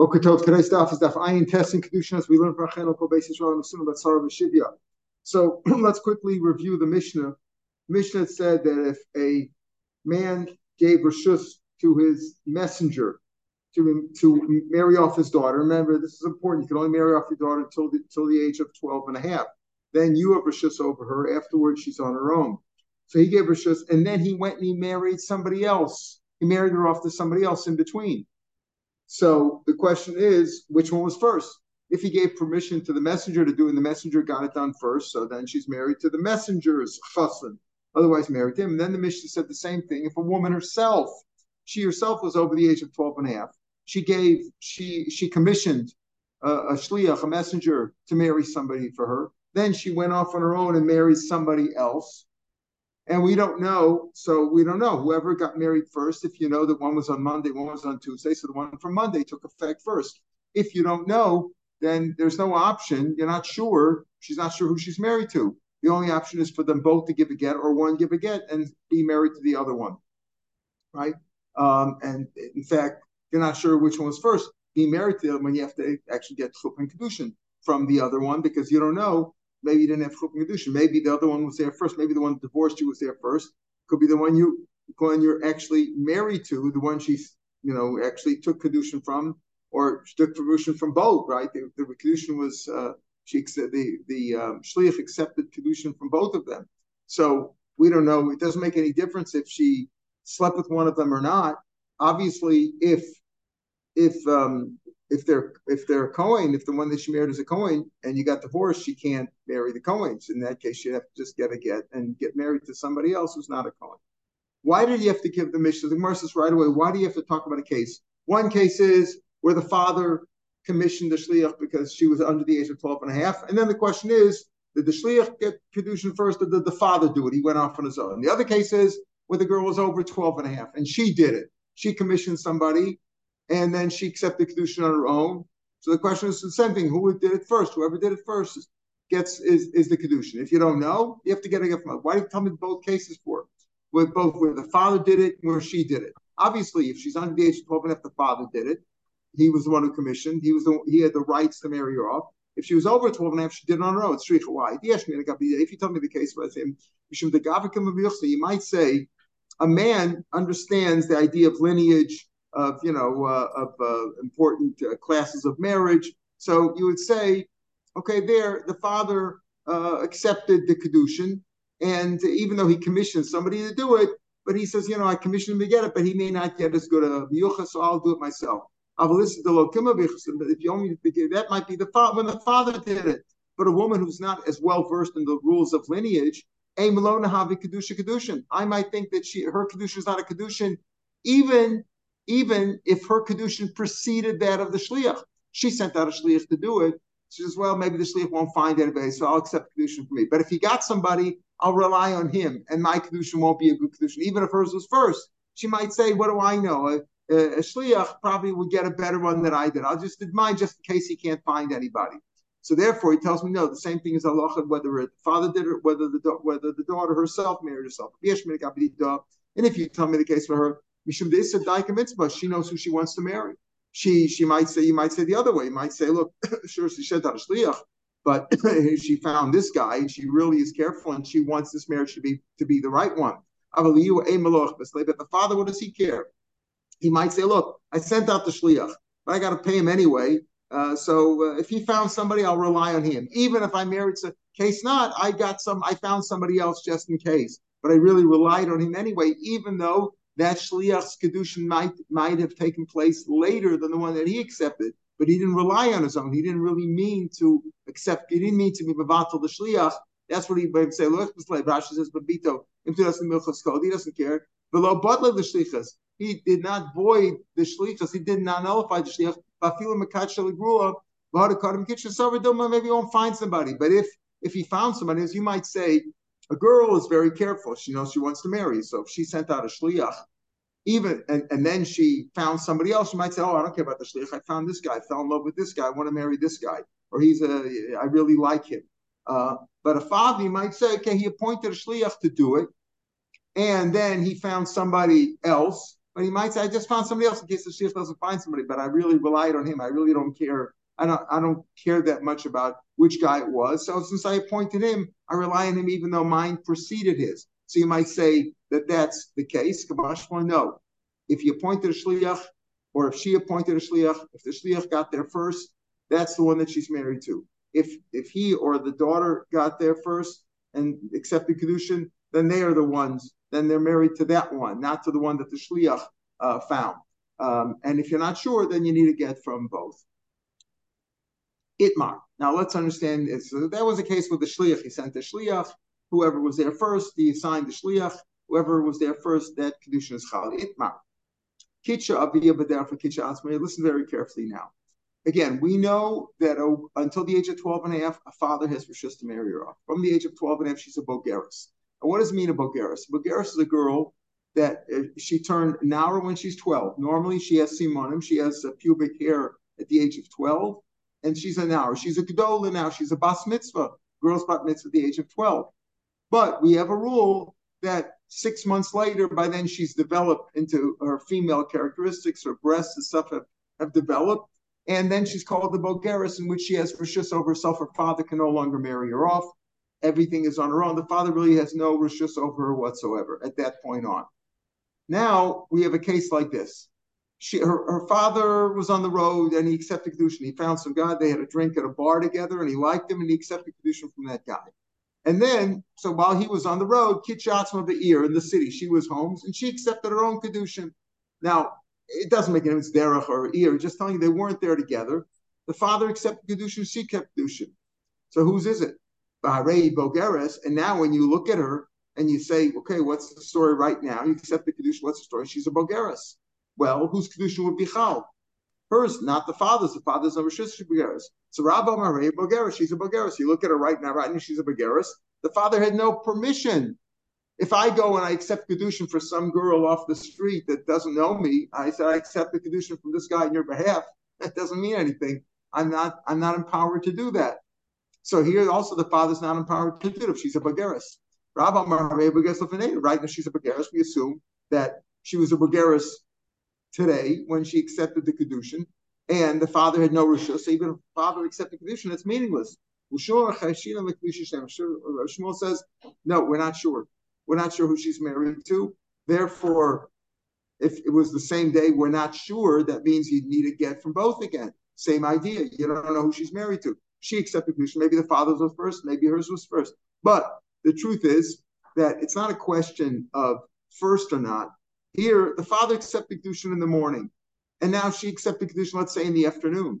Okatov, today's daf is daf ayin testing kedushin as we learn from and Sunnah Batzar V'Shivya. So let's quickly review the Mishnah. Mishnah said that if a man gave rishus to his messenger to to marry off his daughter, remember this is important. You can only marry off your daughter until the, the age of 12 and a half. Then you have rishus over her. Afterwards, she's on her own. So he gave rishus, and then he went and he married somebody else. He married her off to somebody else in between. So the question is, which one was first? If he gave permission to the messenger to do it, and the messenger got it done first, so then she's married to the messenger's chassan, otherwise married to him. And then the Mishnah said the same thing. If a woman herself, she herself was over the age of 12 and a half, she gave, she she commissioned uh, a shliach, a messenger, to marry somebody for her. Then she went off on her own and married somebody else and we don't know, so we don't know. Whoever got married first, if you know that one was on Monday, one was on Tuesday, so the one from Monday took effect first. If you don't know, then there's no option. You're not sure. She's not sure who she's married to. The only option is for them both to give a get or one give a get and be married to the other one, right? Um, and in fact, you're not sure which one was first. Be married to them when you have to actually get chup and kedushin from the other one because you don't know Maybe you didn't have chupin kedushin. Maybe the other one was there first. Maybe the one divorced you was there first. Could be the one you one you're actually married to, the one she's you know actually took kedushin from, or took kedushin from both. Right? The, the was uh, she the the um, shliach accepted kedushin from both of them. So we don't know. It doesn't make any difference if she slept with one of them or not. Obviously, if if um, if they're if they're a Cohen, if the one that she married is a Cohen and you got divorced, she can't marry the Cohens. In that case, she'd have to just get a get and get married to somebody else who's not a Cohen. Why did you have to give the Mishnah? The Gemara right away, why do you have to talk about a case? One case is where the father commissioned the shliach because she was under the age of 12 and a half. And then the question is, did the shliach get kedushin first or did the father do it? He went off on his own. The other case is where the girl was over 12 and a half and she did it. She commissioned somebody and then she accepted kedushin on her own. So the question is the same thing: who did it first? Whoever did it first gets is, is the kedushin. If you don't know, you have to get a from. Why do you tell me both cases for? With both where the father did it, where she did it. Obviously, if she's under the age of twelve and if the father did it, he was the one who commissioned. He was the he had the rights to marry her off. If she was over 12 and a half, she did it on her own. It's why. If you tell me the case was him, you might say a man understands the idea of lineage of you know uh, of uh, important uh, classes of marriage. So you would say, okay, there the father uh, accepted the kedushin, and even though he commissioned somebody to do it, but he says, you know, I commissioned him to get it, but he may not get as good a miyucha, so I'll do it myself. I've listened to lokima but if you only that might be the father when the father did it, but a woman who's not as well versed in the rules of lineage, a malona havi kedusha kedushin. I might think that she her kedushin is not a kedushin, even even if her kedushin preceded that of the shliach. She sent out a shliach to do it. She says, well, maybe the shliach won't find anybody, so I'll accept kedushin for me. But if he got somebody, I'll rely on him, and my kedushin won't be a good kedushin, even if hers was first. She might say, what do I know? A, a, a shliach probably would get a better one than I did. I'll just did mine just in case he can't find anybody. So therefore, he tells me no. The same thing is halacha whether the father did it, whether the whether the daughter herself married herself. And if you tell me the case for her, Mishum Daika Mitzvah, she knows who she wants to marry. She she might say, you might say the other way. You might say, look, sure, she that shliach, but she found this guy and she really is careful and she wants this marriage to be to be the right one. But the father, what does he care? He might say, look, I sent out the shliach, but I got to pay him anyway. Uh, so uh, if he found somebody, I'll rely on him. Even if I married, so case not, I got some, I found somebody else just in case. But I really relied on him anyway, even though that shliach's kedushin might might have taken place later than the one that he accepted, but he didn't rely on his own. He didn't really mean to accept. He didn't mean to be mevatel the shliach. That's what he would say. Look, Rashi says, "Babito He doesn't care. Below butler the shlichas, he did not void the shlichas. He did not nullify the shliach. Maybe he won't find somebody, but if if he found somebody, as you might say, a girl is very careful. She knows she wants to marry. So if she sent out a shliach, even and, and then she found somebody else, she might say, "Oh, I don't care about the shliach. I found this guy. I fell in love with this guy. I want to marry this guy, or he's a I really like him." Uh, but a father, might say, "Okay, he appointed a shliach to do it, and then he found somebody else." But he might say, I just found somebody else in case the shliach doesn't find somebody, but I really relied on him. I really don't care. I don't I don't care that much about which guy it was. So since I appointed him, I rely on him even though mine preceded his. So you might say that that's the case. No. If you appointed a shliach, or if she appointed a shliach, if the shliach got there first, that's the one that she's married to. If if he or the daughter got there first and accepted kedushin, then they are the ones. Then they're married to that one, not to the one that the shliach uh, found. Um, and if you're not sure, then you need to get from both. Itmar. Now let's understand this. So that was a case with the shliach. He sent the shliach. Whoever was there first, he assigned the shliach. Whoever was there first, that kedushin is chal. Itmar. Kitcha aviyah for kitcha asmei. Listen very carefully now. Again, we know that uh, until the age of 12 and a half, a father has rishus to marry her off. From the age of 12 and a half, she's a bogeris. And what does it mean a bogeris? Bogeris is a girl that uh, she turned nara when she's 12. Normally, she has simonim. She has uh, pubic hair at the age of 12, and she's a nara. She's a gedola now. She's a bas mitzvah. Girl's bat mitzvah at the age of 12. But we have a rule that six months later, by then she's developed into her female characteristics, her breasts and stuff have, have developed. And then she's called the Bogeris, in which she has rishus over herself. Her father can no longer marry her off. Everything is on her own. The father really has no rishus over her whatsoever at that point on. Now we have a case like this. She, her, her father was on the road and he accepted Kedushin. He found some guy, they had a drink at a bar together and he liked him and he accepted Kedushin from that guy. And then, so while he was on the road, Kitchatzma Be'ir in the city, she was home, and she accepted her own Kedushin. Now, it doesn't make any difference, Derech or Ir, just telling you they weren't there together. The father accepted Kedushin, she kept Kedushin. So whose is it? Baharei Bogeres. And now when you look at her and you say, okay, what's the story right now? You accept the Kedushin, what's the story? She's a Bogeres. Well, whose Kedushin would be Chal? Hers, not the father's. The father's a Rishis Bogeres. So Rabba Maria Bogeres, she's a Bogeres. You look at her right now, right now she's a Bogeres. The father had no permission. If I go and I accept Kedushin for some girl off the street that doesn't know me, I said I accept the Kedushin from this guy on your behalf. That doesn't mean anything. I'm not I'm not empowered to do that. So here also the father's not empowered to do it if she's a Bogeres. Rabba Maria Bogeres Right now she's a Bogeres. We assume that she was a Bogeres today when she accepted the Kedushin, and the father had no Rishus, so even if the father accepted Kedushin, it's meaningless. Uh, Shmuel says, no, we're not sure. We're not sure who she's married to. Therefore, if it was the same day, we're not sure. That means you need to get from both again. Same idea. You don't know who she's married to. She accepted Kedushin. Maybe the father's was first, maybe hers was first. But the truth is that it's not a question of first or not. Here, the father accepted Kedushin in the morning, and now she accepted Kedushin, let's say, in the afternoon.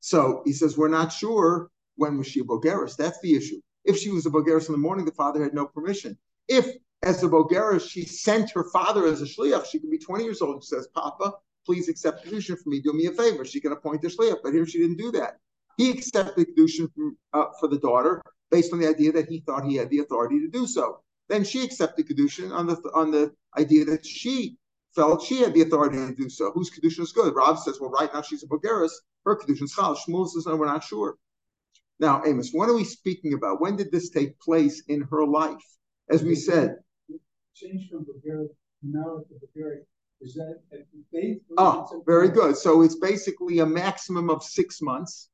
So he says, we're not sure when was she a Bogeris. That's the issue. If she was a Bogeris in the morning, the father had no permission. If, as a Bogeris, she sent her father as a Shliach, she could be 20 years old. She says, Papa, please accept Kedushin for me. Do me a favor. She can appoint a Shliach. But here she didn't do that. He accepted Kedushin uh, for the daughter based on the idea that he thought he had the authority to do so. Then she accepted kedushin on the on the idea that she felt she had the authority to do so. Whose kedushin is good? Rav says, well, right now she's a Bogeris. Her kedushin is chal. Shmuel says, no, we're not sure. Now, Amos, what are we speaking about? When did this take place in her life? As we said, change from Bogeris now to Bogeris. Is that at faith? Oh, very good. So it's basically a maximum of six months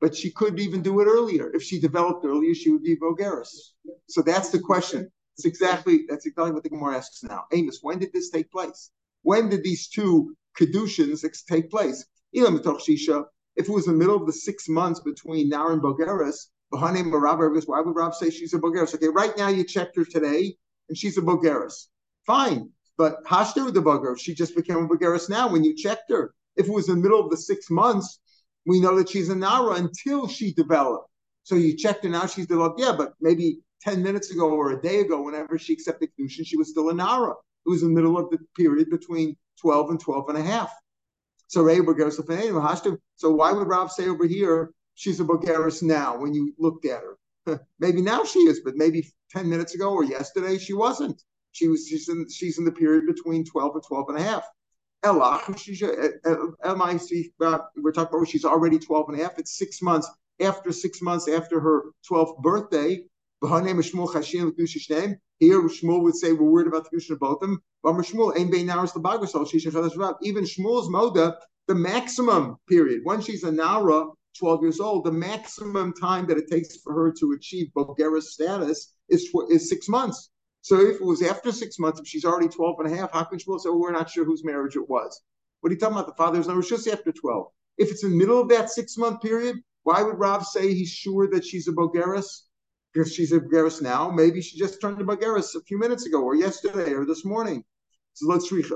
but she could even do it earlier. If she developed earlier, she would be Bogeris. So that's the question. It's exactly that's exactly what the Gemara asks now. Amos, when did this take place? When did these two kedushins take place? If it was in the middle of the six months between Nar and Bogeris, why would Rav say she's a Bogeris? Okay, right now you checked her today and she's a Bogeris. Fine. But Hashter the Bogeris, she just became a Bogeris now when you checked her. If it was in the middle of the six months, we know that she's a Nara until she developed. So you checked her now, she's developed. Yeah, but maybe 10 minutes ago or a day ago, whenever she accepted Kedushin, she was still a Nara. It was in the middle of the period between 12 and 12 and a half. So So why would Rav say over here she's a Bogeris now when you looked at her? maybe now she is, but maybe 10 minutes ago or yesterday she wasn't. She was she's in she's in the period between 12 and 12 and a half. Elach, uh, uh, we're talking about she's already 12 and a half. It's six months after six months after her 12th birthday, Here, Shmuel would say we're worried about the Kedushin of both of them. Even Shmuel's Moda, the maximum period, once she's a Nara, 12 years old, the maximum time that it takes for her to achieve Bulgara status is, is six months. So if it was after six months, if she's already 12 and a half, how can Shmuel say, well, we're not sure whose marriage it was? What are you talking about? The father's no just after 12. If it's in the middle of that six month period, why would Rav say he's sure that she's a Bulgaris? Because she's a Bulgaris now. Maybe she just turned to Bulgaris a few minutes ago, or yesterday, or this morning. So let's read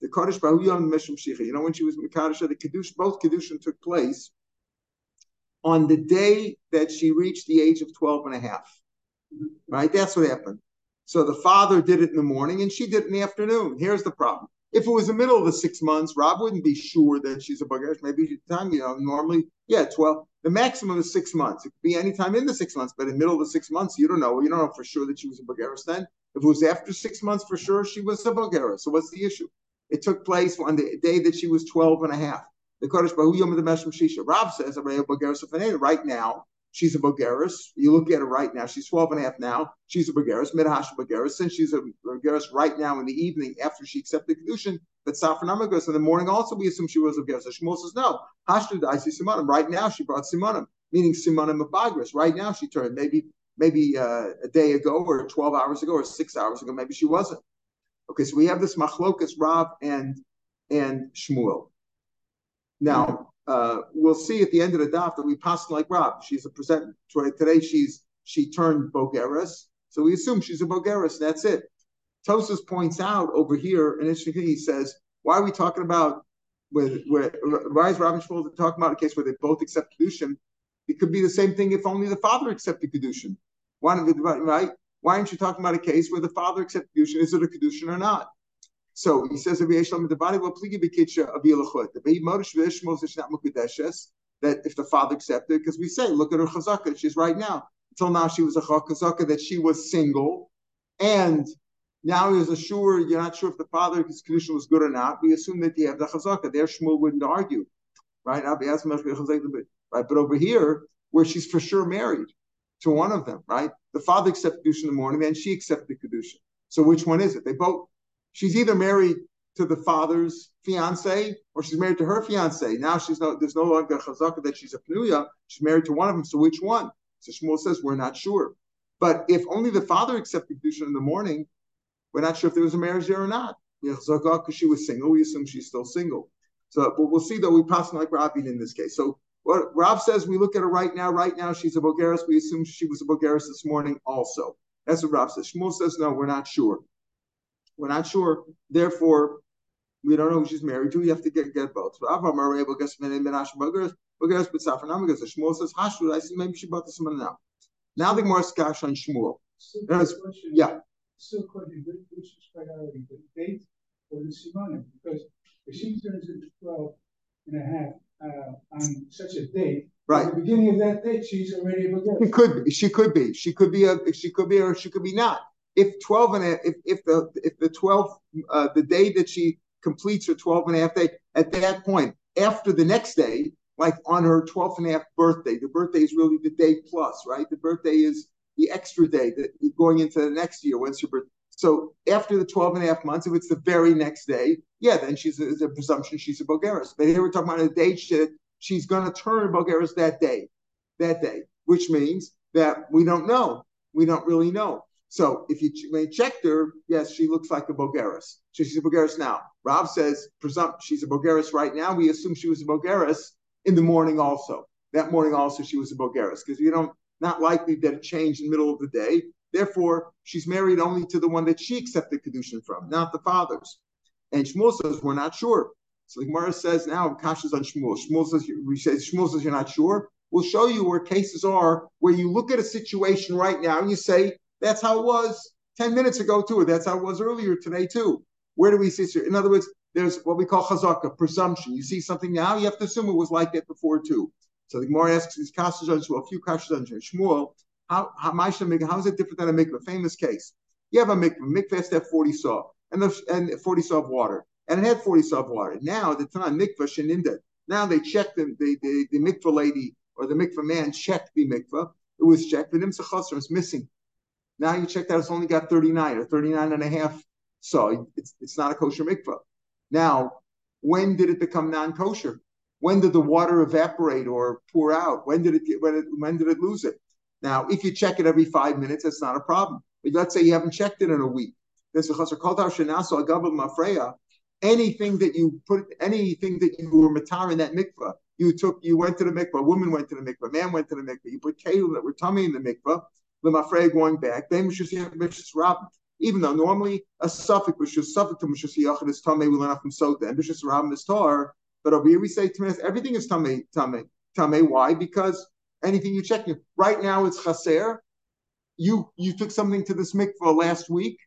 The Kaddish Bahuyam Meshim Shicha. You know, when she was Kaddish, the Kiddush, both Kiddushin took place on the day that she reached the age of 12 and a half. Right? That's what happened. So the father did it in the morning and she did it in the afternoon. Here's the problem. If it was the middle of the six months, Rav wouldn't be sure that she's a Bulgarian. Maybe time, you know, normally, yeah, 12. The maximum is six months. It could be any time in the six months, but in the middle of the six months, you don't know. You don't know for sure that she was a Bulgarian then. If it was after six months, for sure, she was a Bulgarian. So what's the issue? It took place on the day that she was 12 and a half. The Kodesh Bahu Yom Shisha. Rav says, right now, she's a Bulgaris. You look at her right now, she's 12 and a half now. She's a Bulgaris, Midhash Bulgaris. Since she's a Bulgaris right now in the evening after she accepted Kedushin, but Safranamagos in the morning also we assume she was a Bulgaris. So Shmuel says, no, Hashtu Daisi Simonim. Right now she brought Simonim, meaning Simonim of Bagris. Right now she turned maybe maybe uh, a day ago or 12 hours ago or six hours ago, maybe she wasn't. Okay, so we have this machlokas Rav and and Shmuel. Now, uh, we'll see at the end of the daf that we pass like Rav. She's a present today. She's she turned Bogeris, so we assume she's a Bogeris. That's it. Tosfos points out over here, and interesting thing. He says, "Why are we talking about with where why is Rabbi Shmuel talking about a case where they both accept kedushin? It could be the same thing if only the father accepted kedushin. Why, right? Why aren't you talking about a case where the father accepted kedushin? Is it a kedushin or not? So he says. That if the father accepted, because we say, look at her chazaka, she's right now. Until now, she was a chazaka that she was single, and now he was sure you're not sure if the father his condition was good or not. We assume that you have the chazaka. There, Shmuel wouldn't argue, right? Right, but over here, where she's for sure married to one of them, right? The father accepted kedusha in the morning, and she accepted kedusha. So which one is it? They both she's either married to the father's fiance or she's married to her fiance. Now she's no, there's no longer chazaka that she's a pnuya. She's married to one of them. So which one? So Shmuel says we're not sure. But if only the father accepted kedusha in the morning, we're not sure if there was a marriage there or not. Because she was single, we assume she's still single. So, but we'll see though. We pass like Rabin in this case. So what Rav says, we look at her right now. Right now, she's a Bulgaris. We assume she was a Bulgaris this morning also. That's what Rav says. Shmuel says, no, we're not sure. We're not sure. Therefore, we don't know who she's married to. You have to get, get both. So Avraham are able to get Bulgaris, but Safran because Shmuel says Hashud. I see maybe she bought this one now. Now the more skash on Shmuel. Yeah. Still question, which is priority, the date or the Simonim? Because if she turns into 12 and a half uh, on such a date, Right. At the beginning of that date, she's already a. She could be. She could be. She could be a. She could be, or she could be not if 12 and a, if, if the if the 12 uh, the day that she completes her 12 and a half day at that point after the next day like on her 12th and a half birthday the birthday is really the day plus right? The birthday is the extra day that going into the next year your birthday so after the 12 and a half months if it's the very next day yeah then she's a, a presumption she's a bulgaris but here we're talking about a date she, she's going to turn bulgaris that day that day which means that we don't know. We don't really know so if you when you checked her, yes, she looks like a Bulgaris. So she's a Bulgaris now. Rav says, presumpt she's a Bulgaris right now. We assume she was a Bulgaris in the morning also. That morning also she was a Bulgaris because you don't not likely that it changed in the middle of the day. Therefore, she's married only to the one that she accepted kedushin from, not the father's. And Shmuel says we're not sure. So the Gemara says now Kasha's on Shmuel. Shmuel says we say Shmuel says you're not sure. We'll show you where cases are where you look at a situation right now and you say that's how it was 10 minutes ago, too. That's how it was earlier today, too. Where do we see? In other words, there's what we call chazaka, presumption. You see something now, you have to assume it was like that before, too. So the Gemara asks these kashrus on a few kashrus on Shmuel. How, how, how is it different than a mikveh? Famous case. You have a mikveh. Mikveh has to have 40 se'ah and, the, and 40 se'ah of water. And it had 40 se'ah of water. Now, at the time, mikveh sheninda. Now they checked the, the, the, the lady or the mikveh man checked the mikveh. It was checked. Nimsa was missing Now you check that it's only got 39 or 39 and a half. So it's, it's not a kosher mikvah. Now, when did it become non-kosher? When did the water evaporate or pour out? When did it get, when, it, when did it lose it? Now, if you check it every five minutes, that's not a problem. But let's say you haven't checked it in a week. A anything that you put, anything that you were matar in that mikvah, you took, you went to the mikvah, a woman went to the mikvah, a man went to the mikvah, you put kelim that were tummy in the mikvah, the mafreya going back, then mishus rab. Even though normally a suffix mishus suffix to mishus yachid is tamei, we learn from sota, and mishus rab is tar, but over here we say to everything is tamei, tamei, tamei. Why? Because anything you check, right now it's chaser. You you took something to this mikvah last week,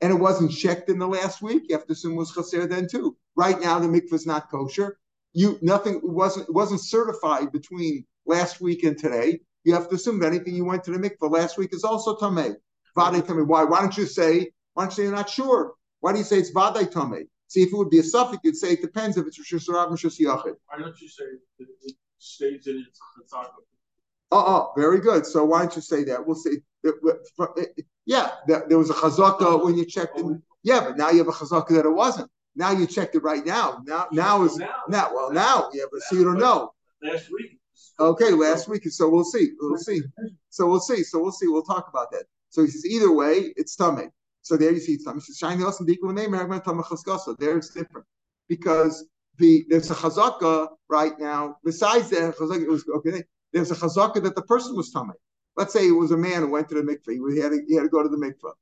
and it wasn't checked in the last week, you have to assume it was chaser then too. Right now, the mikvah is not kosher. You nothing wasn't wasn't certified between last week and today. You have to assume that anything you went to the mikvah last week is also tamei. Vade tamei. Why? Why don't you say? Why don't you say you're not sure? Why do you say it's vade tamei? See, if it would be a suffix, you'd say it depends if it's Hashanah or Rosh Yachid. Why don't you say it, it stays in its chatzaka? Oh, uh-uh. very good. So why don't you say that? We'll say, yeah, there was a chazaka when you checked in. Yeah, but now you have a chazaka that it wasn't. Now you checked it right now. Now, now is now. Well, now yeah, but so you don't know. Last week. Okay, last week. So we'll see. We'll see. So we'll see. So we'll see. We'll talk about that. So he says either way, it's tummy. So there you see it's tummy. He says shiny us and equal name. There it's different because the there's a chazaka right now. Besides that, chazaka, it was okay there's a chazaka that the person was tummy. Let's say it was a man who went to the mikveh. He had to, he had to go to the mikveh.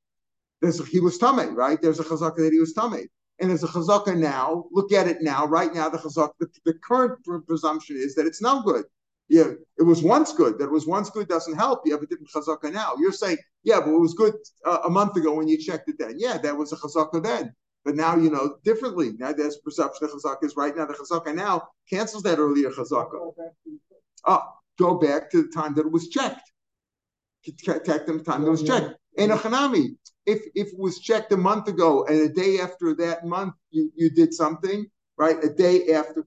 There's a, he was tummy, right? There's a chazaka that he was tummy. And there's a chazaka now. Look at it now. Right now, the chazaka, the, the current presumption is that it's no good. Yeah, it was once good. That was once good doesn't help. You have a different chazaka now. You're saying, yeah, but it was good uh, a month ago when you checked it then. Yeah, that was a chazaka then. But now you know differently. Now there's perception of chazaka is right now. The chazaka now cancels that earlier chazaka. Oh, go back to the time that it was checked. Check the time that it was checked. And a chanami, if if it was checked a month ago and a day after that month you, you did something, right? A day after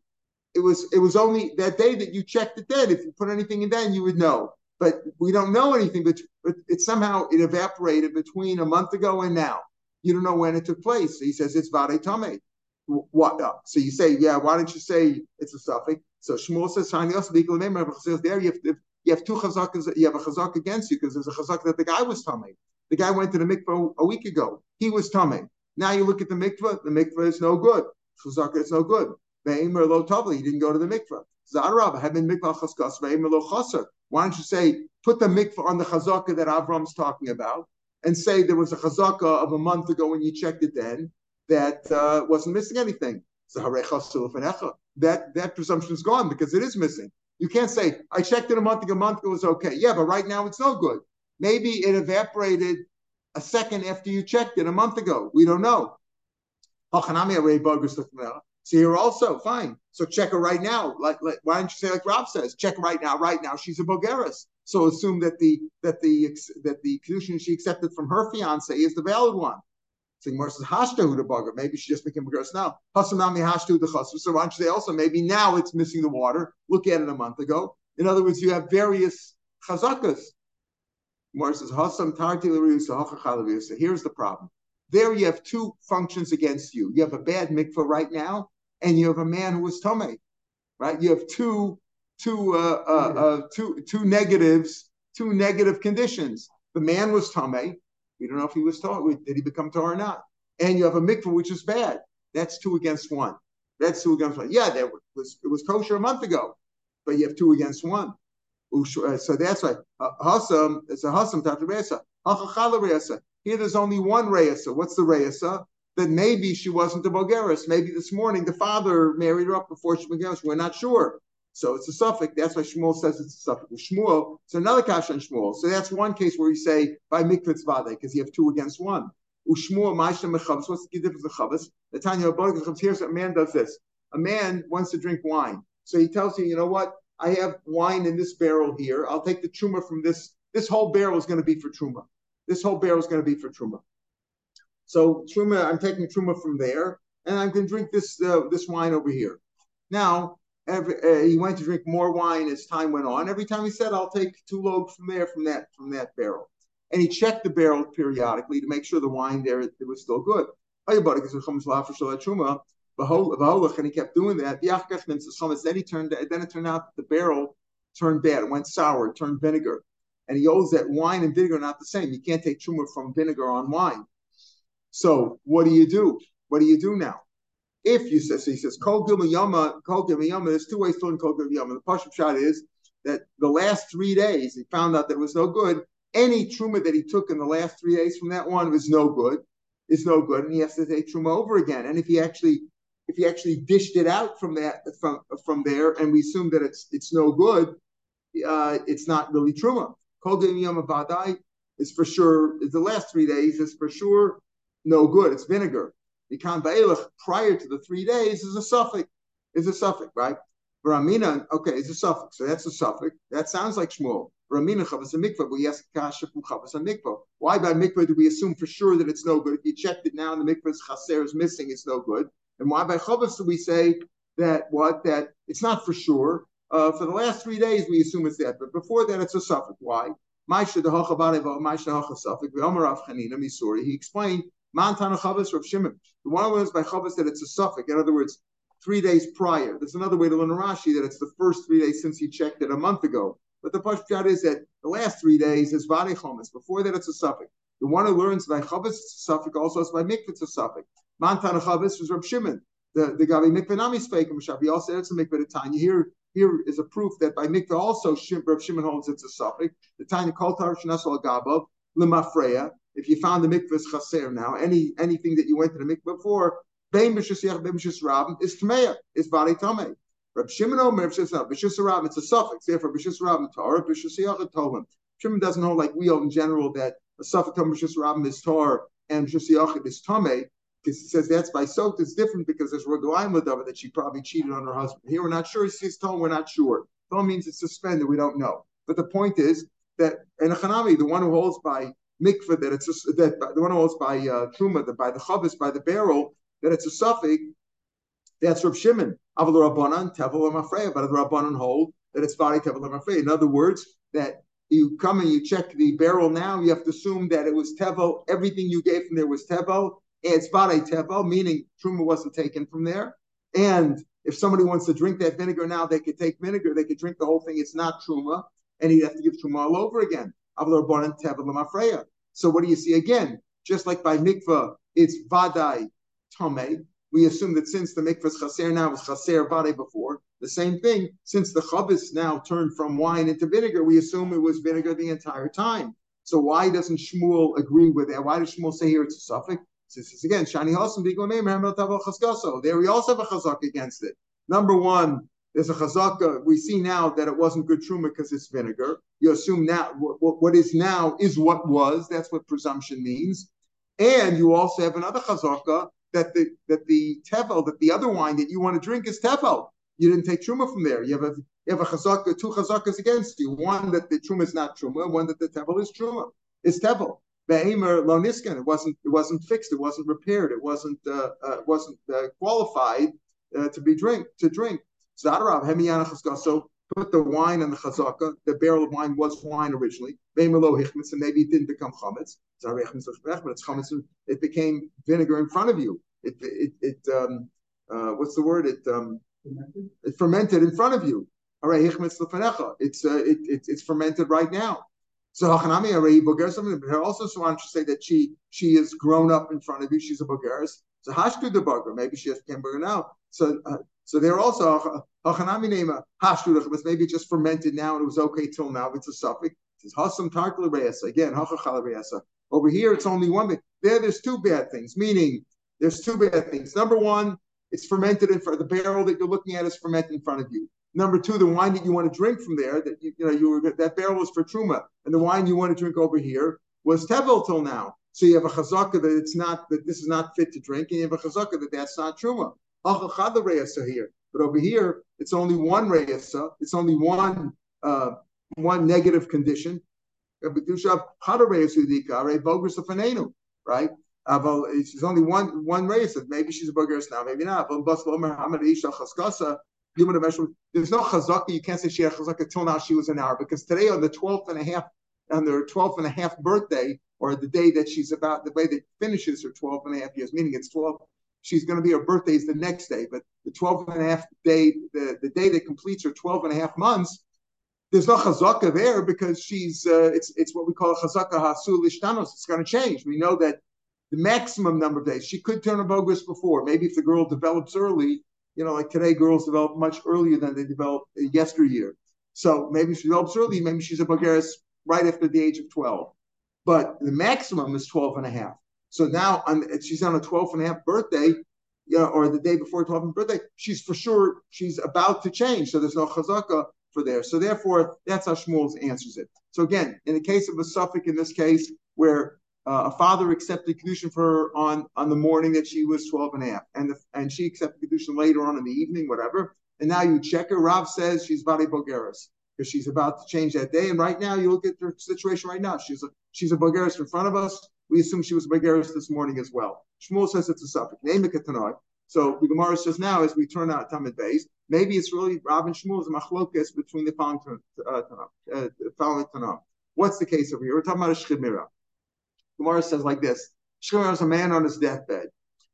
it was it was only that day that you checked it then. If you put anything in then, you would know. But we don't know anything, but, but it somehow it evaporated between a month ago and now. You don't know when it took place. So he says it's vade tame. What? Uh, so you say, yeah. Why don't you say it's a suffix? So Shmuel says, there you have, you have two chazakas, you have a chazak against you because there's a chazak that the guy was tummy. The guy went to the mikvah a week ago. He was tummy. Now you look at the mikvah, the mikvah is no good. Chazaka is no good. Ve'emer lo he didn't go to the mikvah. Mikvah chaskas, ve'emer lo chaser. Why don't you say, put the mikvah on the chazaka that Avram's talking about and say there was a chazaka of a month ago when you checked it then that uh, wasn't missing anything that that presumption is gone because it is missing. You can't say I checked it a month ago. A month ago was okay. Yeah, but right now it's no good. Maybe it evaporated a second after you checked it a month ago. We don't know. So here also fine. So check her right now. Like, like, why don't you say like Rav says? Check right now. Right now she's a Bulgaris. So assume that the that the that the condition she accepted from her fiance is the valid one. So Gemara says Hashtahu the bugger. Maybe she just became a girl. Now Hasanami Hashtahu the chasr. So why don't you say also maybe now it's missing the water? Look at it a month ago. In other words, you have various chazakas. Gemara says Hasam Tarti So here's the problem. There you have two functions against you. You have a bad mikvah right now, and you have a man who is tome. Right? You have two two uh, uh, uh, two two negatives, two negative conditions. The man was tame, we don't know if he was taught. Did he become Torah or not? And you have a mikvah which is bad. That's two against one. That's two against one. Yeah, there was it was kosher a month ago, but you have two against one. Uh, so that's why hasam is a hasam tataresa. Here there's only one reisa. What's the reisa? That maybe she wasn't a Bulgaris. Maybe this morning the father married her up before she became. We're not sure. So it's a suffix. That's why Shmuel says it's a suffix. Shmuel, it's another kasha on Shmuel. So that's one case where you say by mikvah vade because you have two against one. Ushmuel ma'isha mechavas. What's the difference of chavas? The Tanya Here's a man does this. A man wants to drink wine, so he tells you, you know what? I have wine in this barrel here. I'll take the truma from this. This whole barrel is going to be for truma. This whole barrel is going to be for truma. So truma, I'm taking truma from there, and I'm going to drink this uh, this wine over here. Now Every, uh, he went to drink more wine as time went on. Every time he said, "I'll take two loaves from there, from that, from that barrel," and he checked the barrel periodically to make sure the wine there it was still good. And he kept doing that. Then he turned. Then it turned out that the barrel turned bad. It went sour. It turned vinegar. And he owes that wine and vinegar are not the same. You can't take truma from vinegar on wine. So what do you do? What do you do now? If you say, so he says, Kol Yama, Kol Yama, there's two ways to learn Kol Yama. The Pashup shot is that the last three days he found out that it was no good. Any truma that he took in the last three days from that one was no good, is no good, and he has to take truma over again. And if he actually if he actually dished it out from that from from there, and we assume that it's it's no good, uh, it's not really truma. Kol Yama Vadai is for sure. is The last three days is for sure no good. It's vinegar. Mikan Ba'elach prior to the three days is a suffix. Is a suffix, right? Ramina, okay, is a suffix. So that's a suffix. That sounds like Shmuel. Ramina chavas a mikvah, but yes, kasha from chavas a mikvah. Why by mikvah do we assume for sure that it's no good? If you checked it now and the mikvah's chaser is missing, it's no good. And why by chavas do we say that what that it's not for sure? Uh, for the last three days, we assume it's that, but before that, it's a suffix. Why? He explained. The one learns by Chavas that it's a suffix. In other words, three days prior. There's another way to learn Rashi that it's the first three days since he checked it a month ago. But the pashut is that the last three days is Vadi Chomas. Before that, it's a suffix. The one who learns by Chavas it's a suffix also is by Mikvah it's a suffix. Montana Chavas was Rav Shimon. The the Gabi Mikvah Nami Speikim He also said it's a Mikvah. Here here is a proof that by Mikvah also Rav Shimon holds it's a suffix. The Tanya Kol Tar Shnasol Gabav Lemafreya if you found the mikvah's chaser now, any anything that you went to the mikvah for, bein b'shasiyach bein b'shas is tmeya, is bari tamei. Rab Shimon Omer b'shas b'shas it's a suffix. Therefore, b'shas rabim Torah, b'shasiyach tolim. Shimon doesn't hold like we hold in general that a suffix tam b'shas rabim is Torah and b'shasiyach is tamei. Because he says that's by soaked, it's different because there's regalim with that she probably cheated on her husband. Here we're not sure. He says, we're not sure. Tom means it's suspended. We don't know. But the point is that in a Hanami, the one who holds by mikveh that it's a, that the one who holds by uh, truma, that by the chavis, by the barrel, that it's a suffix. That's Rav Shimon. Aval Rabbanan tevel Mafreya, but the Rabbanan hold that it's body tevel Mafreya. In other words, that you come and you check the barrel now, you have to assume that it was tevel. Everything you gave from there was tevel. It's body tevel, meaning truma wasn't taken from there. And if somebody wants to drink that vinegar now, they could take vinegar, they could drink the whole thing. It's not truma, and he'd have to give truma all over again. So what do you see again? Just like by mikvah, it's vadai tome. We assume that since the mikvah's chaser now was chaser vadai before, the same thing. Since the chavis now turned from wine into vinegar, we assume it was vinegar the entire time. So why doesn't Shmuel agree with that? Why does Shmuel say here it's a suffix? This is again Shani Hassan There we also have a chazak against it. Number one, there's a chazaka. Uh, we see now that it wasn't good truma because it's vinegar. You assume now what, what is now is what was. That's what presumption means. And you also have another chazaka uh, that the that the tevel, that the other wine that you want to drink is tevel. You didn't take truma from there. You have a you have a chazaka, uh, two chazakas against you. One that the truma is not truma. One that the tevel is truma. Is tevel. Behemer lo niskan. It wasn't it wasn't fixed. It wasn't repaired. It wasn't uh, uh, wasn't uh, qualified uh, to be drink to drink. So put the wine and the chazaka. The barrel of wine was wine originally. and maybe it didn't become chametz. But it's chametz. It became vinegar in front of you. It it, it um, uh, what's the word? It um, fermented. it fermented in front of you. All right, It's uh, it, it, it's fermented right now. So Hachanami already boger something. But also so wants to say that she she is grown up in front of you. She's a bogeres. So hashku the burger. Maybe she has become burger now. So uh, so they're also hachanami nema hashku Maybe just fermented now and it was okay till now. It's a suffix. It's hasam tarkla reyasa again hachachala reyasa. Over here it's only one. There there's two bad things. Meaning there's two bad things. Number one, it's fermented in front. The barrel that you're looking at is fermented in front of you. Number two, the wine that you want to drink from there, that you, you know, you were that barrel was for truma, and the wine you want to drink over here was tevel till now. So you have a chazaka that it's not that this is not fit to drink, and you have a chazaka that that's not truma. here, but over here it's only one reyesa. It's only one uh, one negative condition. Right? She's only one one race. Maybe she's a bugger now, maybe not. There's no chazaka. You can't say she had chazaka till now. She was an hour because today on the 12th and a half on their 12th and a half birthday, or the day that she's about, the way that finishes her 12 and a half years, meaning it's 12, she's going to be, her birthday is the next day, but the 12 and a half day, the, the day that completes her 12 and a half months, there's no chazaka there because she's, uh, it's it's what we call a chazaka hasul ishtanos. It's going to change. We know that the maximum number of days, she could turn a bogus before. Maybe if the girl develops early, you know, like today, girls develop much earlier than they developed yesteryear. So maybe she develops early, maybe she's a bogeris right after the age of 12. But the maximum is 12 and a half. So now on, she's on a 12 and a half birthday, you know, or the day before 12th birthday, she's for sure, she's about to change. So there's no chazaka for there. So therefore, that's how Shmuel answers it. So again, in the case of a suffix, in this case, where uh, a father accepted kedushin for her on on the morning that she was 12 and a half, and the, and she accepted kedushin later on in the evening, whatever. And now you check her. Rav says she's Bari Bogeris because she's about to change that day. And right now, you look at her situation right now. She's a she's a Bogeris in front of us. We assume she was a Bogeris this morning as well. Shmuel says it's a suffix. Name it So the Gemara says now, as we turn out Tamid base, maybe it's really Rav and Shmuel's machlokas between the following uh. What's the case over here? We're talking about a shchiv mera. Gemara says like this: shchiv mera is a man on his deathbed.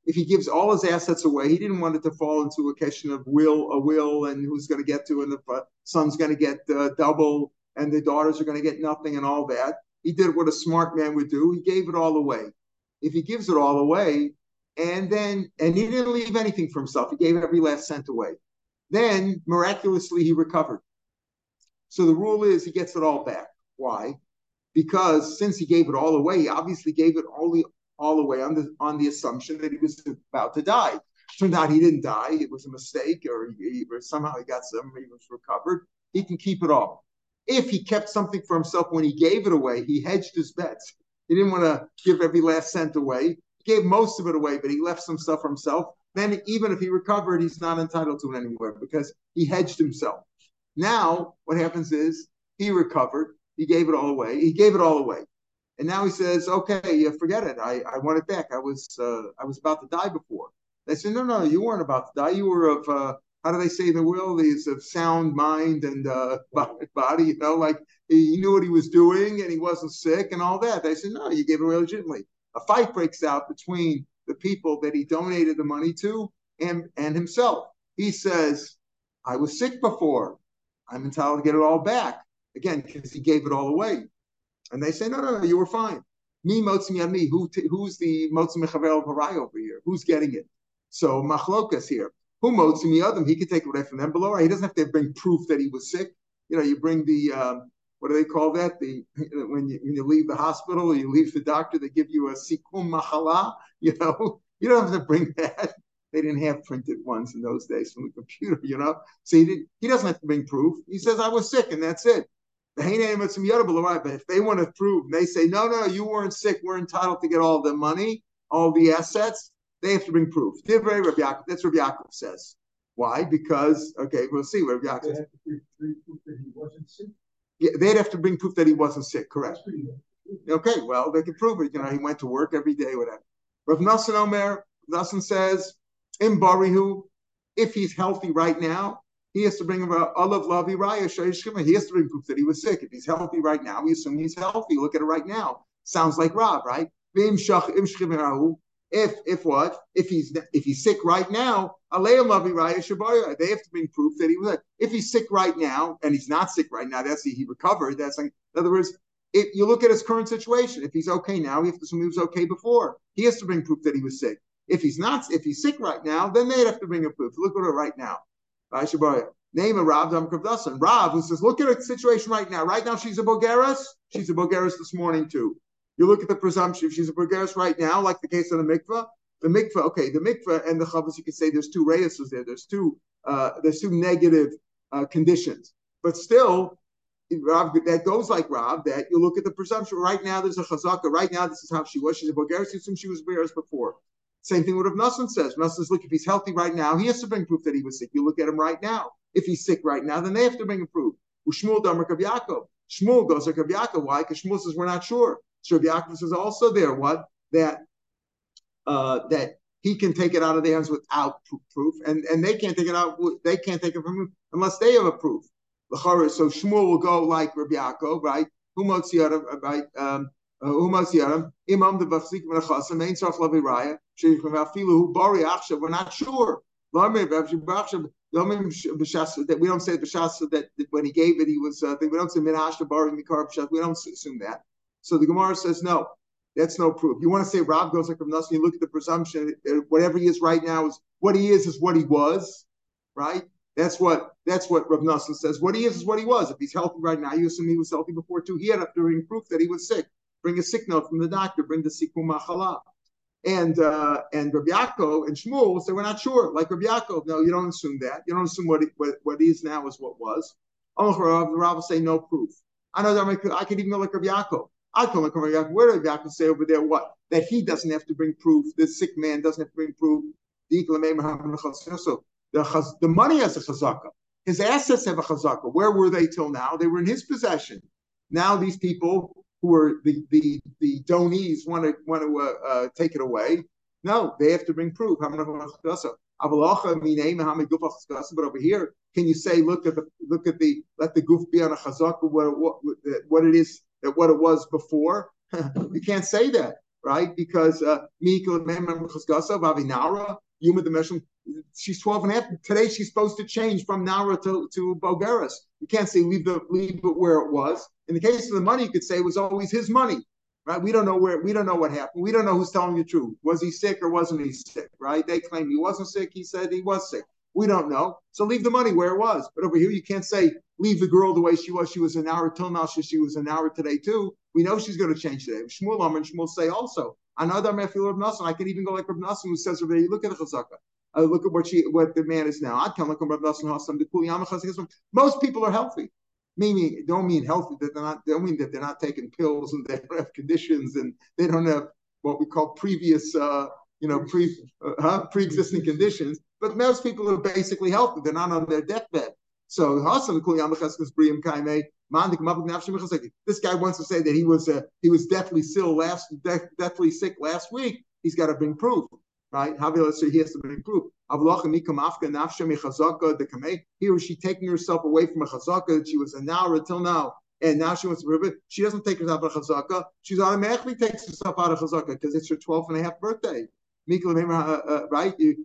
If he gives all his assets away, he didn't want it to fall into a question of will, a will, and who's going to get to, and the son's going to get uh, double, and the daughters are going to get nothing, and all that. He did what a smart man would do. He gave it all away. If he gives it all away, and then and he didn't leave anything for himself, he gave every last cent away. Then miraculously he recovered. So the rule is he gets it all back. Why? Because since he gave it all away, he obviously gave it all, the, all away on the on the assumption that he was about to die. Turned out he didn't die; it was a mistake, or, he, or somehow he got some, he was recovered. He can keep it all. If he kept something for himself when he gave it away, he hedged his bets. He didn't want to give every last cent away. He gave most of it away, but he left some stuff for himself. Then, even if he recovered, he's not entitled to it anywhere because he hedged himself. Now, what happens is he recovered. He gave it all away. He gave it all away. And now he says, okay, forget it. I, I want it back. I was uh, I was about to die before. They said, no, no, you weren't about to die. You were of uh, how do they say the will? These of sound mind and uh, body. You know, like he knew what he was doing and he wasn't sick and all that. They said, no, you gave it away legitimately. A fight breaks out between the people that he donated the money to and and himself. He says, I was sick before. I'm entitled to get it all back again because he gave it all away. And they say, no, no, no, you were fine. Me motzim me. Who who's the motzim mechavel harai over here? Who's getting it? So machlokas here. Who motzim yadam? He could take it away from them below. He doesn't have to bring proof that he was sick. You know, you bring the um, what do they call that? The when you when you leave the hospital, you leave the doctor, they give you a sikum machala. You know, you don't have to bring that. They didn't have printed ones in those days from the computer. You know, so he did, he doesn't have to bring proof. He says I was sick, and that's it. But if they want to prove, they say, no, no, you weren't sick. We're entitled to get all the money, all the assets. They have to bring proof. That's what Rabbi Yaakov says. Why? Because, okay, we'll see what Rabbi Yaakov says. Yeah, they'd have to bring proof that he wasn't sick, correct? Okay, well, they can prove it. You know, he went to work every day, whatever. Rav Nassan Omer, Nassan says, in Barihu, if he's healthy right now, he has to bring about Olav Lavi Raya He has to bring proof that he was sick. If he's healthy right now, we assume he's healthy. Look at it right now. Sounds like Rav, right? If if what? If he's if he's sick right now, they have to bring proof that he was. If he's sick right now and he's not sick right now, that's he recovered. That's like in other words, if you look at his current situation, if he's okay now, you have to assume he was okay before. He has to bring proof that he was sick. If he's not, if he's sick right now, then they'd have to bring a proof. Look at it right now. Name a Rav Damkavdasan. Rav who says, look at her situation right now. Right now she's a Bogeras. She's a Bogeras this morning too. You look at the presumption. If she's a Bogeras right now, like the case of the mikvah, the mikvah, okay, the mikvah and the chavas, you can say there's two reyases there. There's two, uh, there's two negative uh, conditions. But still, Rav, that goes like Rav, that you look at the presumption. Right now, there's a chazaka. Right now, this is how she was. She's a Bulgarian. You assume she was Bulgarian before. Same thing with Rav Nassan says. Nassan says, look, if he's healthy right now, he has to bring proof that he was sick. You look at him right now. If he's sick right now, then they have to bring a proof. Shmuel Damar Yaakov. Shmuel goes like Yaakov. Why? Because Shmuel says we're not sure. So Yaakov says also there what that uh, that he can take it out of their hands without proof, and and they can't take it out. They can't take it from him unless they have a proof. So Shmuel will go like Rabbi Yaakov, right? adam right um motzi imam the bachzik ben chasa main lavi raya sheikhim afilu hu bari we're not sure that we don't say b'shas that when he gave it he was uh, we don't say minash bari mikar b'shas we don't assume that so the Gemara says no that's no proof. You want to say Rav goes like Rav Nassim, you look at the presumption, whatever he is right now is what he is is what he was, right? That's what that's what Rav Nassim says. What he is is what he was. If he's healthy right now, you assume he was healthy before too. He had to bring proof that he was sick. Bring a sick note from the doctor. Bring the sikum machala. And uh, and Rabbi Yaakov and Shmuel say we're not sure. Like Rabbi Yaakov, no, you don't assume that. You don't assume what what, what is now is what was. The Rav will say no proof. I know that I could, even go like Rabbi Yaakov. I come like Rabbi Yaakov. Where did Yaakov say over there what? That he doesn't have to bring proof. The sick man doesn't have to bring proof. The, the money has a chazaka. His assets have a chazaka. Where were they till now? They were in his possession. Now these people who are the the the donees want to want to uh, uh, take it away. No, they have to bring proof. But over here, can you say, look at the look at the let the goof be on a chazaka what, what what it is that what it was before? you can't say that, right? Because uh, Yuma the she's 12 and a half. Today she's supposed to change from Nara to, to Bogaris. You can't say leave the leave it where it was. In the case of the money, you could say it was always his money. Right? We don't know where we don't know what happened. We don't know who's telling the truth. Was he sick or wasn't he sick? Right? They claim he wasn't sick, he said he was sick. We don't know. So leave the money where it was. But over here you can't say leave the girl the way she was. She was an hour till now, she, was an hour today too. We know she's going to change today. Shmuel Amr and Shmuel say also Another mefil of Nasan. I can even go like Rav Nasan who says look at the chazaka. Uh, look at what she what the man is now. Most people are healthy. Meaning don't mean healthy that they're not don't mean that they're not taking pills and they don't have conditions and they don't have what we call previous uh, you know pre uh, pre-existing conditions. But most people are basically healthy. They're not on their deathbed. So this guy wants to say that he was uh, he was deathly ill last de- deathly sick last week. He's got to bring proof, right? So he has to proof. He or she taking herself away from a chazaka that she was a now until now, and now she wants to prove it. She doesn't take herself out of chazaka. She automatically takes herself out of chazaka because it's her 12th and a half birthday. Uh, uh, right? If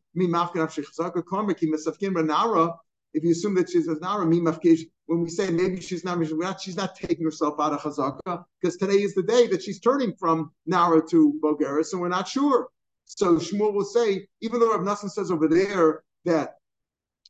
you assume that she's a nara, when we say maybe she's not, she's not taking herself out of chazaka because today is the day that she's turning from nara to bogeris, and we're not sure. So Shmuel will say, even though Rav Nasan says over there that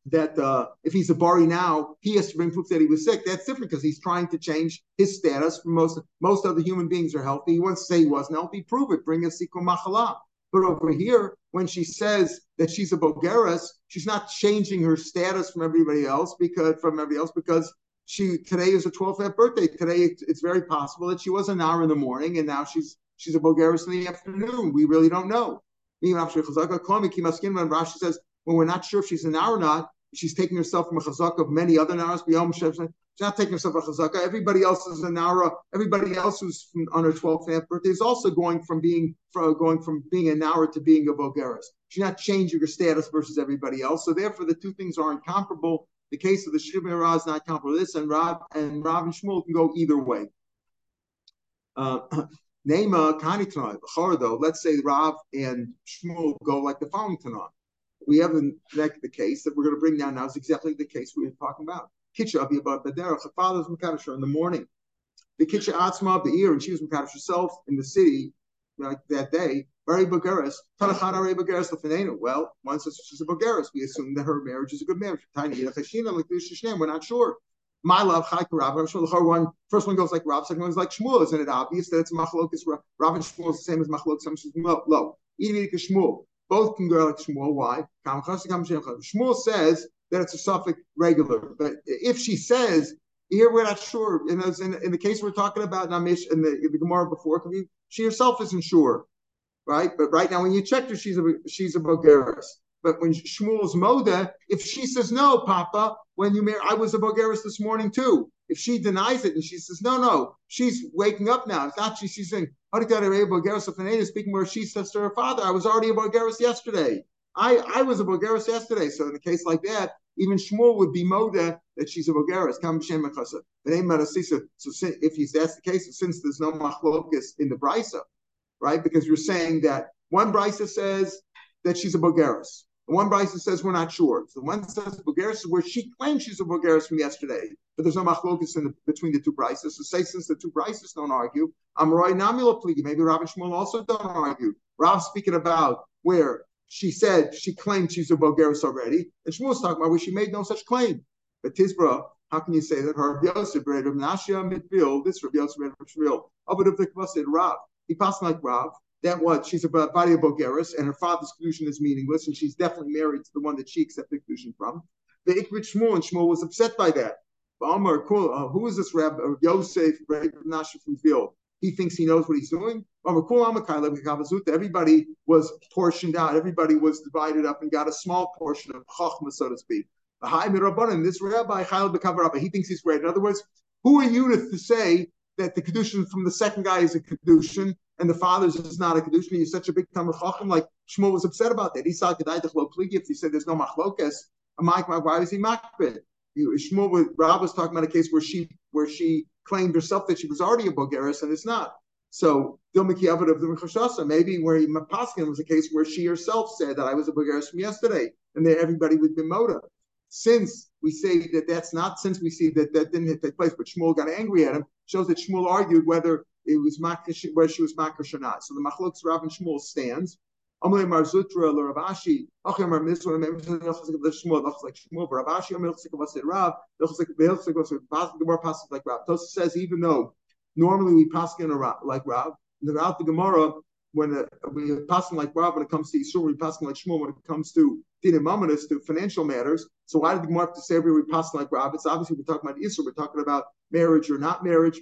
that uh, if he's a bari now, he has to bring proof that he was sick. That's different because he's trying to change his status. Most most other human beings are healthy. He wants to say he wasn't healthy. Prove it. Bring a sikul machala. But over here, when she says that she's a bogeris, she's not changing her status from everybody else because from everybody else because she today is her 12th birthday. Today it's, it's, very possible that she was an hour in the morning and now she's she's a bogeris in the afternoon. We really don't know. Rashi says when we're not sure if she's an hour or not, she's taking herself from a chazak of many other hours. She's not taking herself a chazaka. Everybody else is an nara. Everybody else who's on her 12th birthday is also going from being from going from being a nara to being a bogeris. She's not changing her status versus everybody else. So therefore, the two things are incomparable. The case of the Shibir is not comparable this, and Rav and Rav and Shmuel can go either way. Uh, Nema Kani Tanai, though, let's say Rav and Shmuel go like the following Tanai. We have the, the case that we're going to bring down now is exactly the case we were talking about. Kitcha about the derech. Her father's Makadish in the morning. The Kitcha Atzma, of the ear, and she was Makadish herself in the city like that day. Very Bogeres. Tanachana Re Bogeres Lefanenu. Well, once she's a Bogeres, we assume that her marriage is a good marriage. Tiny We're not sure. My love, Chayk Rav. I'm sure the one first one goes like Rav, second one is like Shmuel. Isn't it obvious that it's Machlokas? Rav and Shmuel is the same as Machlok. Some low. low. Shmuel. Both can go like Shmuel. Why? Shmuel says that it's a suffix regular. But if she says, here we're not sure, in, in, in the case we're talking about Namish in the, the Gemara before, she herself isn't sure, right? But right now, when you check her, she's a she's a Bogeres. But when Shmuel's Moda, if she says no, Papa, when you marry, I was a Bogeres this morning too. If she denies it and she says no, no, she's waking up now. It's not she. She's saying, speaking where she says to her father, I was already a Bogeres yesterday. I, I was a Bogeres yesterday. So in a case like that, even Shmuel would be moda that she's a bogeres. So if he's that's the case, since there's no machlokas in the brisa, right? Because you're saying that one brisa says that she's a bogeres. One brisa says we're not sure. So one says bogeres is where she claims she's a bogeres from yesterday, but there's no machlokas in the, between the two brises. So say since the two brises don't argue, Amroy Namila pligi. Maybe Rav and Shmuel also don't argue. Rav speaking about where she said she claimed she's a bogeres already, and Shmuel's talking about where she made no such claim. But Tisbra, how can you say that her Yosef read Nashia Mitvil, this Rav Yosef read Rav Shmuel, but if the Rav, he passed like Rav, that what she's a body of Bogeris, and her father's conclusion is meaningless, and she's definitely married to the one that she accepted conclusion from. The Ikrit Shmuel, and Shmuel was upset by that. Omar, uh, who is this Rab uh, Yosef Nasha from Vil? He thinks he knows what he's doing. Everybody was portioned out. Everybody was divided up and got a small portion of chachma, so to speak. The high this rabbi he thinks he's great. In other words, who are you to, to say that the kedushin from the second guy is a kedushin and the father's is not a kedushin? He's such a big tamar chacham. Like Shmuel was upset about that. He saw. If he said there's no machlokas, why is he makbid? Shmuel, with Rav was talking about a case where she where she claimed herself that she was already a Bogeres and it's not. So Dilmiki Avad of the maybe where Paskin was a case where she herself said that I was a Bogeres from yesterday, and everybody would be Moda. Since we say that that's not, since we see that that didn't take place, but Shmuel got angry at him, shows that Shmuel argued whether it was makish, where she was makish or not. So the Machlokes Rav and Shmuel stands. Amalei Mar Zutra Rav Ashi, Achim Mar Mitzvah, Shmuel, like Shmuel, Rav Ashi, Amilchik was it Rav, it the more passes like Rav. Tosa says even though normally we pass in a Rav, like Rav, throughout the Gemara, when uh, we pass like Rav when it comes to Yisur, we pass like Shmuel when it comes to Dinah to financial matters. So why did the Gemara have to say every we pass like Rav? It's obviously we're talking about Yisur, we're talking about marriage or not marriage.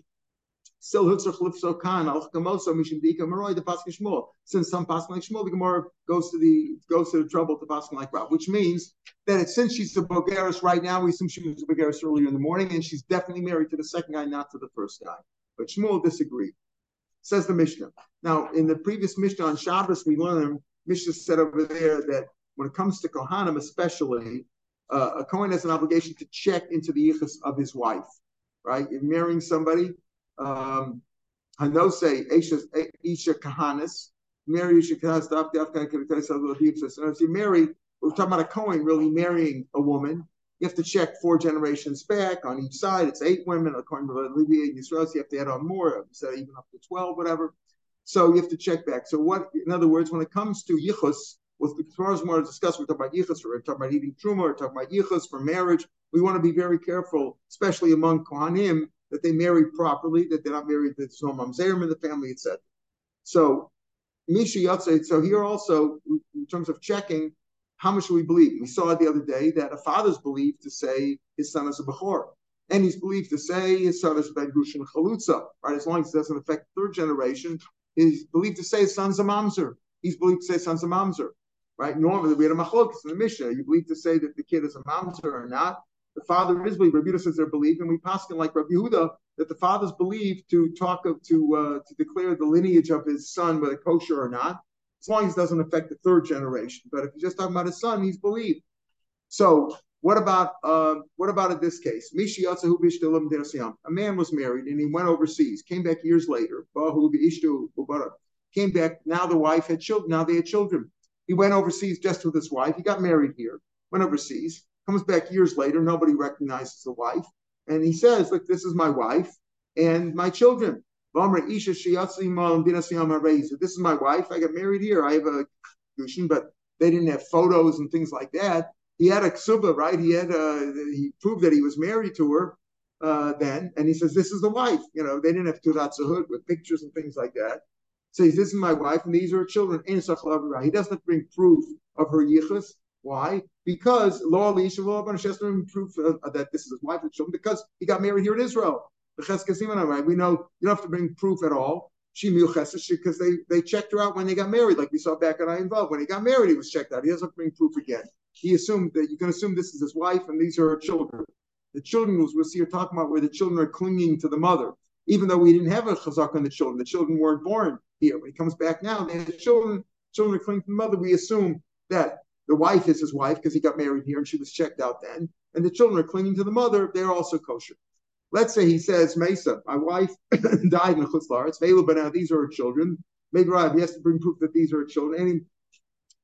Still Hutzach Lifso Khan, Al Mishim Maroi, the Paskin. Since some Paskin like Shmuel, the Gemara goes to the goes to the trouble to Paskin like Rav, which means that it, since she's a Bogeres right now, we assume she was a Bogeres earlier in the morning, and she's definitely married to the second guy, not to the first guy. But Shmuel disagreed. Says the Mishnah. Now, in the previous Mishnah on Shabbos, we learned, Mishnah said over there that when it comes to Kohanim, especially, uh, a Kohen has an obligation to check into the yichus of his wife, right? If marrying somebody, um, say Isha Kahanis, Mary, Isha Kahanis, and if you marry, we're talking about a Kohen really marrying a woman. You have to check four generations back on each side. It's eight women, according to Libya and Israel. So you have to add on more, so even up to 12, whatever. So you have to check back. So what, in other words, when it comes to yichus, with the Gemara's more discuss, we're talking about yichus, we're talking about eating truma, we're talking about yichus for marriage. We want to be very careful, especially among Kohanim, that they marry properly, that they're not married to some mamzerim in the family, etc. So Misha Yatzeh, so here also, in terms of checking, how much do we believe? We saw the other day that a father's believed to say his son is a Bechor. And he's believed to say his son is a Ben Grushin Chalutza, right? As long as it doesn't affect third generation, he's believed to say his son's a Mamzer. He's believed to say his son's a Mamzer, right? Normally, we had a Machlokas in the Mishnah. You believe to say that the kid is a Mamzer or not. The father is believed. Rabbi Yehuda says they're believed, and we pass like Rabbi Yehuda that the father's believed to talk of to uh, to declare the lineage of his son whether kosher or not, as long as it doesn't affect the third generation. But if you're just talking about his son, he's believed. So what about uh, what about in this case? A man was married and he went overseas, came back years later. Came back. Now the wife had children. Now they had children. He went overseas just with his wife. He got married here. Went overseas Comes back years later, nobody recognizes the wife. And he says, Look, this is my wife and my children. This is my wife. I got married here. I have a Gushin, but they didn't have photos and things like that. He had a ksuba, right? He had a, he proved that he was married to her uh, then, and he says, "This is the wife." You know, they didn't have tudat with pictures and things like that. Says, "This is my wife, and these are her children." He doesn't bring proof of her yichus. Why? Because law doesn't proof that this is his wife and children because he got married here in Israel. We know you don't have to bring proof at all. She because they they checked her out when they got married, like we saw back at I involved. When he got married, he was checked out. He doesn't bring proof again. He assumed that you can assume this is his wife and these are her children. The children was we'll see her talking about where the children are clinging to the mother, even though we didn't have a chazak on the children. The children weren't born here. When he comes back now, the children children are clinging to the mother. We assume that the wife is his wife because he got married here and she was checked out then, and the children are clinging to the mother, they're also kosher. Let's say he says, Mesa, my wife died in Chutz but now these are her children. Maybe he has to bring proof that these are her children. And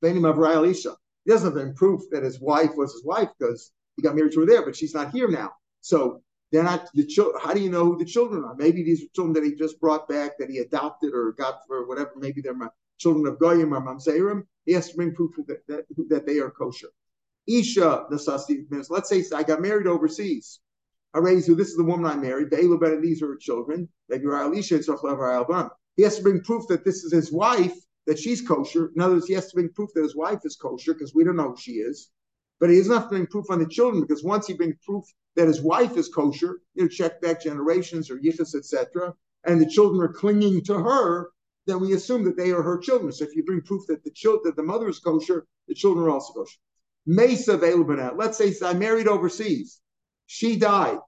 he, he doesn't have any proof that his wife was his wife because he got married to her there, but she's not here now. So they're not the children. How do you know who the children are? Maybe these are children that he just brought back, that he adopted or got for whatever. Maybe they're my children of Goyim or Mamzerim. He has to bring proof that, that, that they are kosher. Isha Nasasti Let's say I got married overseas. I raised. This is the woman I married. The Elu Ben these are her children. And He has to bring proof that this is his wife, that she's kosher. In other words, he has to bring proof that his wife is kosher because we don't know who she is. But he doesn't have to bring proof on the children because once he brings proof that his wife is kosher, you know, check back generations or yichus, etc., and the children are clinging to her, then we assume that they are her children. So if you bring proof that the child that the mother is kosher, the children are also kosher. Mesa now. Let's say I married overseas. She died,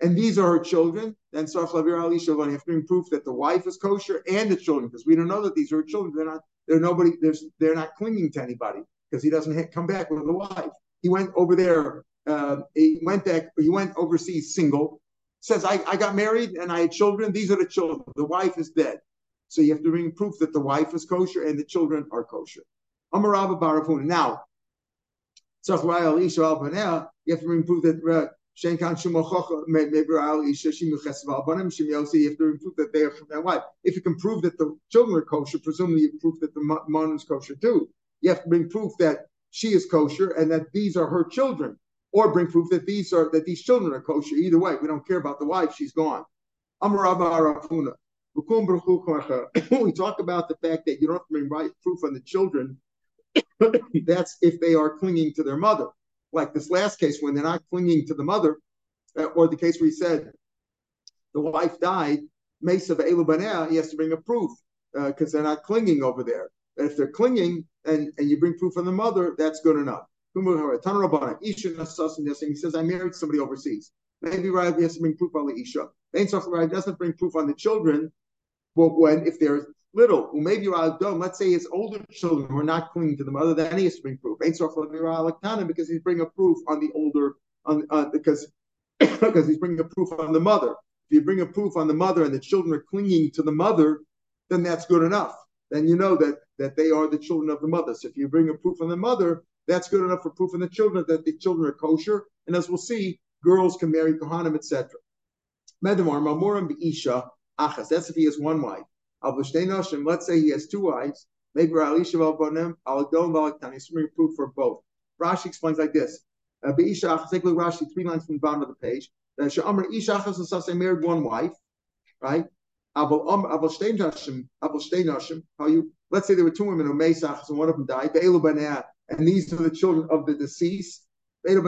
and these are her children. Then Sarflavir Ali Shavon, you have to bring proof that the wife is kosher and the children, because we don't know that these are her children. They're not. They're nobody. There's. They're not clinging to anybody because he doesn't come back with a wife. He went over there. Uh, he went back. He went overseas single. Says I, I got married and I had children. These are the children. The wife is dead. So you have to bring proof that the wife is kosher and the children are kosher. Amarabba Barafuna. Now, you have to bring proof that uh, you have to prove that they are from their wife. If you can prove that the children are kosher, presumably you prove that the mom is kosher too. You have to bring proof that she is kosher and that these are her children, or bring proof that these are that these children are kosher. Either way, we don't care about the wife; she's gone. We talk about the fact that you don't have to bring right proof on the children. That's if they are clinging to their mother. Like this last case, when they're not clinging to the mother, uh, or the case where he said the wife died, Mesa he has to bring a proof because uh, they're not clinging over there. And if they're clinging and, and you bring proof on the mother, that's good enough. He says, I married somebody overseas. Maybe Rav has to bring proof on the Isha. Doesn't bring proof on the children, but when if they're little, maybe let's say his older children who are not clinging to the mother, then he has to bring proof. Because he's bringing a proof on the older, on uh, because because he's bringing a proof on the mother. If you bring a proof on the mother and the children are clinging to the mother, then that's good enough. Then you know that that they are the children of the mother. So if you bring a proof on the mother, that's good enough for proof on the children that the children are kosher. And as we'll see, girls can marry kohanim, etc. Medamar mamurim beisha achas. That's if he has one wife. Let's say he has two wives. Maybe Alisha Bonem, Aladon Valaktani. Bring proof for both. Rashi explains like this. Uh, beisha achas. Take a look Rashi, three lines from the bottom of the page. Then Sha'amar isha achas married one wife, right? Abu Um Aboshtenashim, Abushtenoshim, how you let's say there were two women who Mesach, and one of them died, and these are the children of the deceased. Maybe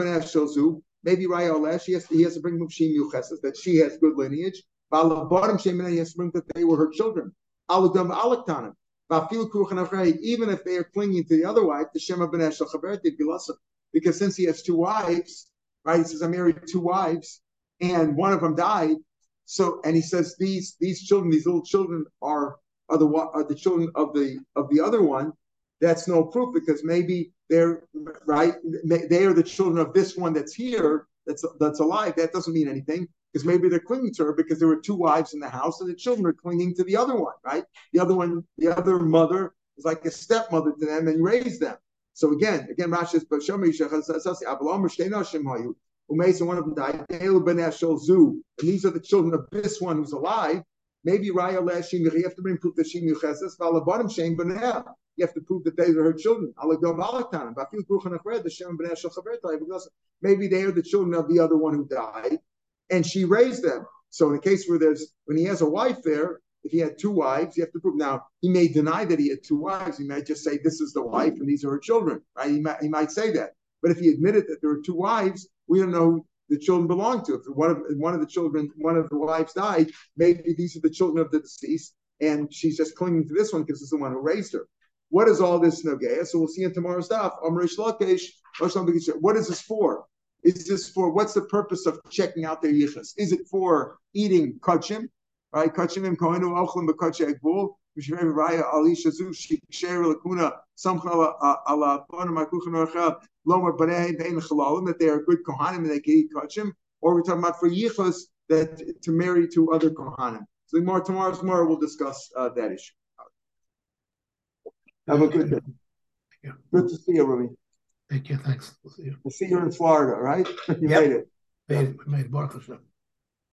Raya Olesh, he has, has to bring Mupshim Yucheses, that she has good lineage. That they were her children. Even if they are clinging to the other wife, the Shema Benesh because since he has two wives, right? He says, I married two wives, and one of them died. So, and he says these these children, these little children, are are the are the children of the of the other one. That's no proof because maybe they're right. They are the children of this one that's here, that's that's alive. That doesn't mean anything because maybe they're clinging to her because there were two wives in the house and the children are clinging to the other one, right? The other one, the other mother is like a stepmother to them and raised them. So again, again, Rashi says, "But Umays one of them died. And these are the children of this one who's alive. Maybe Raya Lashim, you have to bring proof that she Yucheses, Valabanim Shem Beneh. You have to prove that they are her children. Maybe they are the children of the other one who died, and she raised them. So in a case where there's when he has a wife there, if he had two wives, you have to prove. Now he may deny that he had two wives. He might just say this is the wife and these are her children. Right? He might, he might say that. But if he admitted that there were two wives, we don't know who the children belong to. If one of one of the children, one of the wives died, maybe these are the children of the deceased, and she's just clinging to this one because it's the one who raised her. What is all this nogea? So we'll see in tomorrow's something. What is this for? Is this for what's the purpose of checking out their yichus? Is it for eating kachim, right? Kachim kohenu ochlim b'kachei gvul. Mishmei raya alisha zu shikshei lakuna samcha ala bana makuchin orchel lomer banei bein chalalim that they are good kohanim and they can eat kachim. Or we're talking about for yichus that to marry to other kohanim. So more tomorrow's more we'll discuss uh, that issue. Have a good day. Good to see you, Rumi. Thank you. Thanks. We'll see you. I see you're in Florida, right? You Yep. made it. Made, made Baruch Hashem.